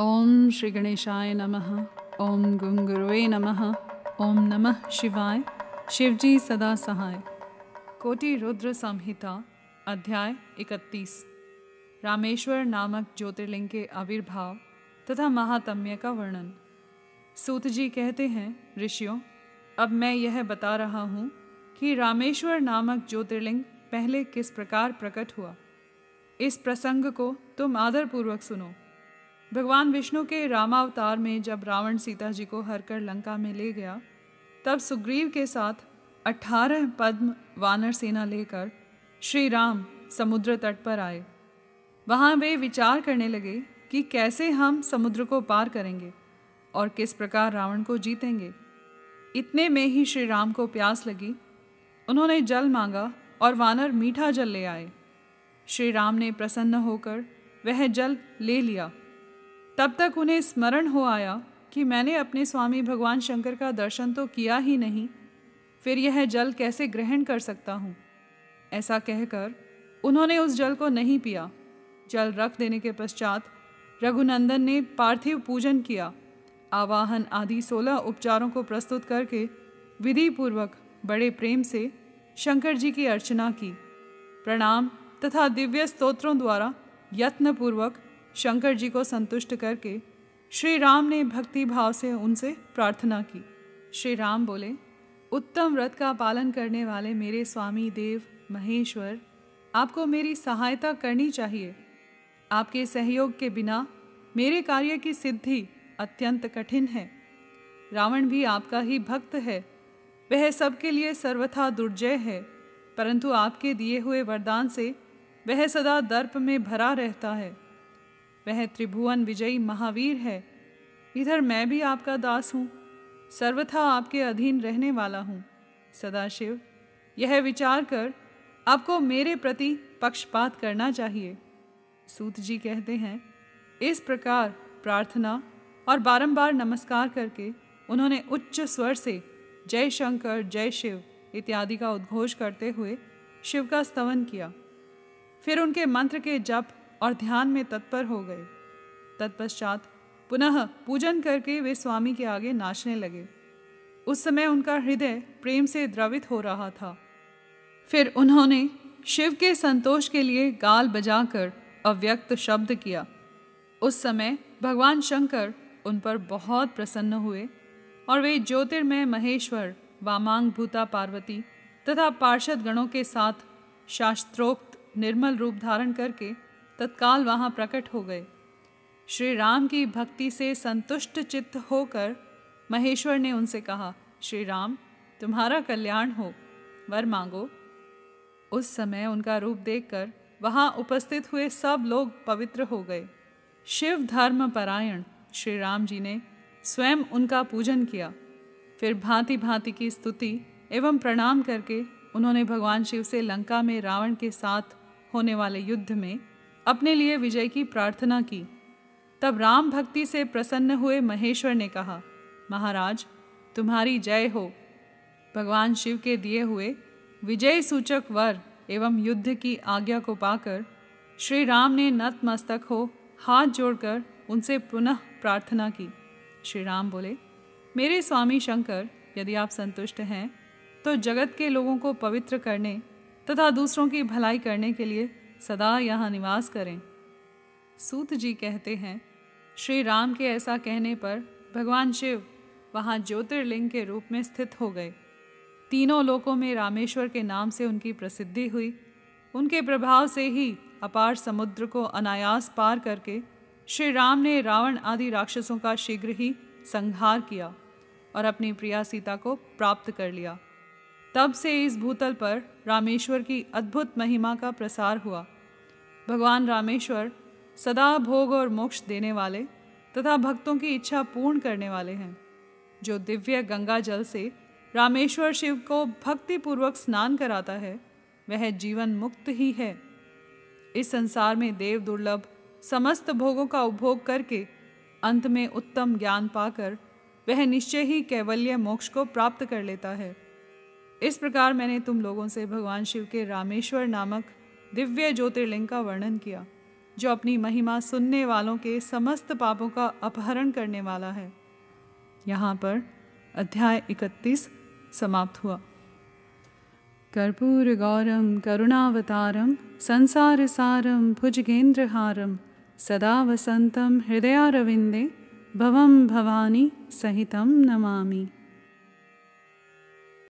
ओम श्री गणेशाय नमः, ओम गुंगुरुवे नमः, ओम नमः शिवाय, शिवजी सदा सहाय। कोटि रुद्र संहिता, अध्याय 31 रामेश्वर नामक ज्योतिर्लिंग के आविर्भाव तथा महात्म्य का वर्णन। सूत जी कहते हैं, ऋषियों, अब मैं यह बता रहा हूँ कि रामेश्वर नामक ज्योतिर्लिंग पहले किस प्रकार प्रकट हुआ। इस प्रसंग को तुम आदरपूर्वक सुनो। भगवान विष्णु के रामावतार में जब रावण सीता जी को हरकर लंका में ले गया, तब सुग्रीव के साथ अठारह पद्म वानर सेना लेकर श्री राम समुद्र तट पर आए। वहाँ वे विचार करने लगे कि कैसे हम समुद्र को पार करेंगे और किस प्रकार रावण को जीतेंगे। इतने में ही श्री राम को प्यास लगी। उन्होंने जल मांगा और वानर मीठा जल ले आए। श्री राम ने प्रसन्न होकर वह जल ले लिया। तब तक उन्हें स्मरण हो आया कि मैंने अपने स्वामी भगवान शंकर का दर्शन तो किया ही नहीं, फिर यह जल कैसे ग्रहण कर सकता हूँ? ऐसा कहकर उन्होंने उस जल को नहीं पिया। जल रख देने के पश्चात रघुनंदन ने पार्थिव पूजन किया। आवाहन आदि सोलह उपचारों को प्रस्तुत करके विधि पूर्वक बड़े प्रेम से शंकर जी की अर्चना की। प्रणाम तथा दिव्य स्तोत्रों द्वारा यत्नपूर्वक शंकर जी को संतुष्ट करके श्री राम ने भक्ति भाव से उनसे प्रार्थना की। श्री राम बोले, उत्तम व्रत का पालन करने वाले मेरे स्वामी देव महेश्वर, आपको मेरी सहायता करनी चाहिए। आपके सहयोग के बिना मेरे कार्य की सिद्धि अत्यंत कठिन है। रावण भी आपका ही भक्त है। वह सबके लिए सर्वथा दुर्जय है, परंतु आपके दिए हुए वरदान से वह सदा दर्प में भरा रहता है। वह त्रिभुवन विजयी महावीर है। इधर मैं भी आपका दास हूँ। सर्वथा आपके अधीन रहने वाला हूँ। सदाशिव, यह विचार कर आपको मेरे प्रति पक्षपात करना चाहिए। सूत जी कहते हैं, इस प्रकार प्रार्थना और बारंबार नमस्कार करके उन्होंने उच्च स्वर से जय शंकर, जय शिव इत्यादि का उद्घोष करते हुए शिव का स्तवन किया। फिर उनके मंत्र के जप और ध्यान में तत्पर हो गए। तत्पश्चात पुनः पूजन करके वे स्वामी के आगे नाचने लगे। उस समय उनका हृदय प्रेम से द्रवित हो रहा था। फिर उन्होंने शिव के संतोष के लिए गाल बजाकर अव्यक्त शब्द किया। उस समय भगवान शंकर उन पर बहुत प्रसन्न हुए और वे ज्योतिर्मय महेश्वर, वामांग भूता पार्वती तथा पार्षद गणों के साथ शास्त्रोक्त निर्मल रूप धारण करके तत्काल वहाँ प्रकट हो गए। श्री राम की भक्ति से संतुष्ट चित्त होकर महेश्वर ने उनसे कहा श्री राम तुम्हारा कल्याण हो। वर मांगो। उस समय उनका रूप देखकर वहाँ उपस्थित हुए सब लोग पवित्र हो गए। शिव धर्म परायण श्री राम जी ने स्वयं उनका पूजन किया। फिर भांति भांति की स्तुति एवं प्रणाम करके उन्होंने भगवान शिव से लंका में रावण के साथ होने वाले युद्ध में अपने लिए विजय की प्रार्थना की। तब राम भक्ति से प्रसन्न हुए महेश्वर ने कहा, महाराज, तुम्हारी जय हो। भगवान शिव के दिए हुए विजय सूचक वर एवं युद्ध की आज्ञा को पाकर श्री राम ने नतमस्तक हो हाथ जोड़कर उनसे पुनः प्रार्थना की। श्री राम बोले, मेरे स्वामी शंकर, यदि आप संतुष्ट हैं तो जगत के लोगों को पवित्र करने तथा दूसरों की भलाई करने के लिए सदा यहाँ निवास करें। सूत जी कहते हैं, श्री राम के ऐसा कहने पर भगवान शिव वहाँ ज्योतिर्लिंग के रूप में स्थित हो गए। तीनों लोकों में रामेश्वर के नाम से उनकी प्रसिद्धि हुई। उनके प्रभाव से ही अपार समुद्र को अनायास पार करके श्री राम ने रावण आदि राक्षसों का शीघ्र ही संहार किया और अपनी प्रिया सीता को प्राप्त कर लिया। तब से इस भूतल पर रामेश्वर की अद्भुत महिमा का प्रसार हुआ। भगवान रामेश्वर सदा भोग और मोक्ष देने वाले तथा भक्तों की इच्छा पूर्ण करने वाले हैं। जो दिव्य गंगा जल से रामेश्वर शिव को भक्तिपूर्वक स्नान कराता है, वह जीवन मुक्त ही है। इस संसार में देव दुर्लभ समस्त भोगों का उपभोग करके अंत में उत्तम ज्ञान पाकर वह निश्चय ही कैवल्य मोक्ष को प्राप्त कर लेता है। इस प्रकार मैंने तुम लोगों से भगवान शिव के रामेश्वर नामक दिव्य ज्योतिर्लिंग का वर्णन किया, जो अपनी महिमा सुनने वालों के समस्त पापों का अपहरण करने वाला है। यहाँ पर अध्याय इकतीस समाप्त हुआ। कर्पूर गौरम, करुणावतारम, संसार सारम, भुजगेंद्रहारम, सदा वसंतम, हृदयारविंदे, भवम भवानी, सहितम नमामि।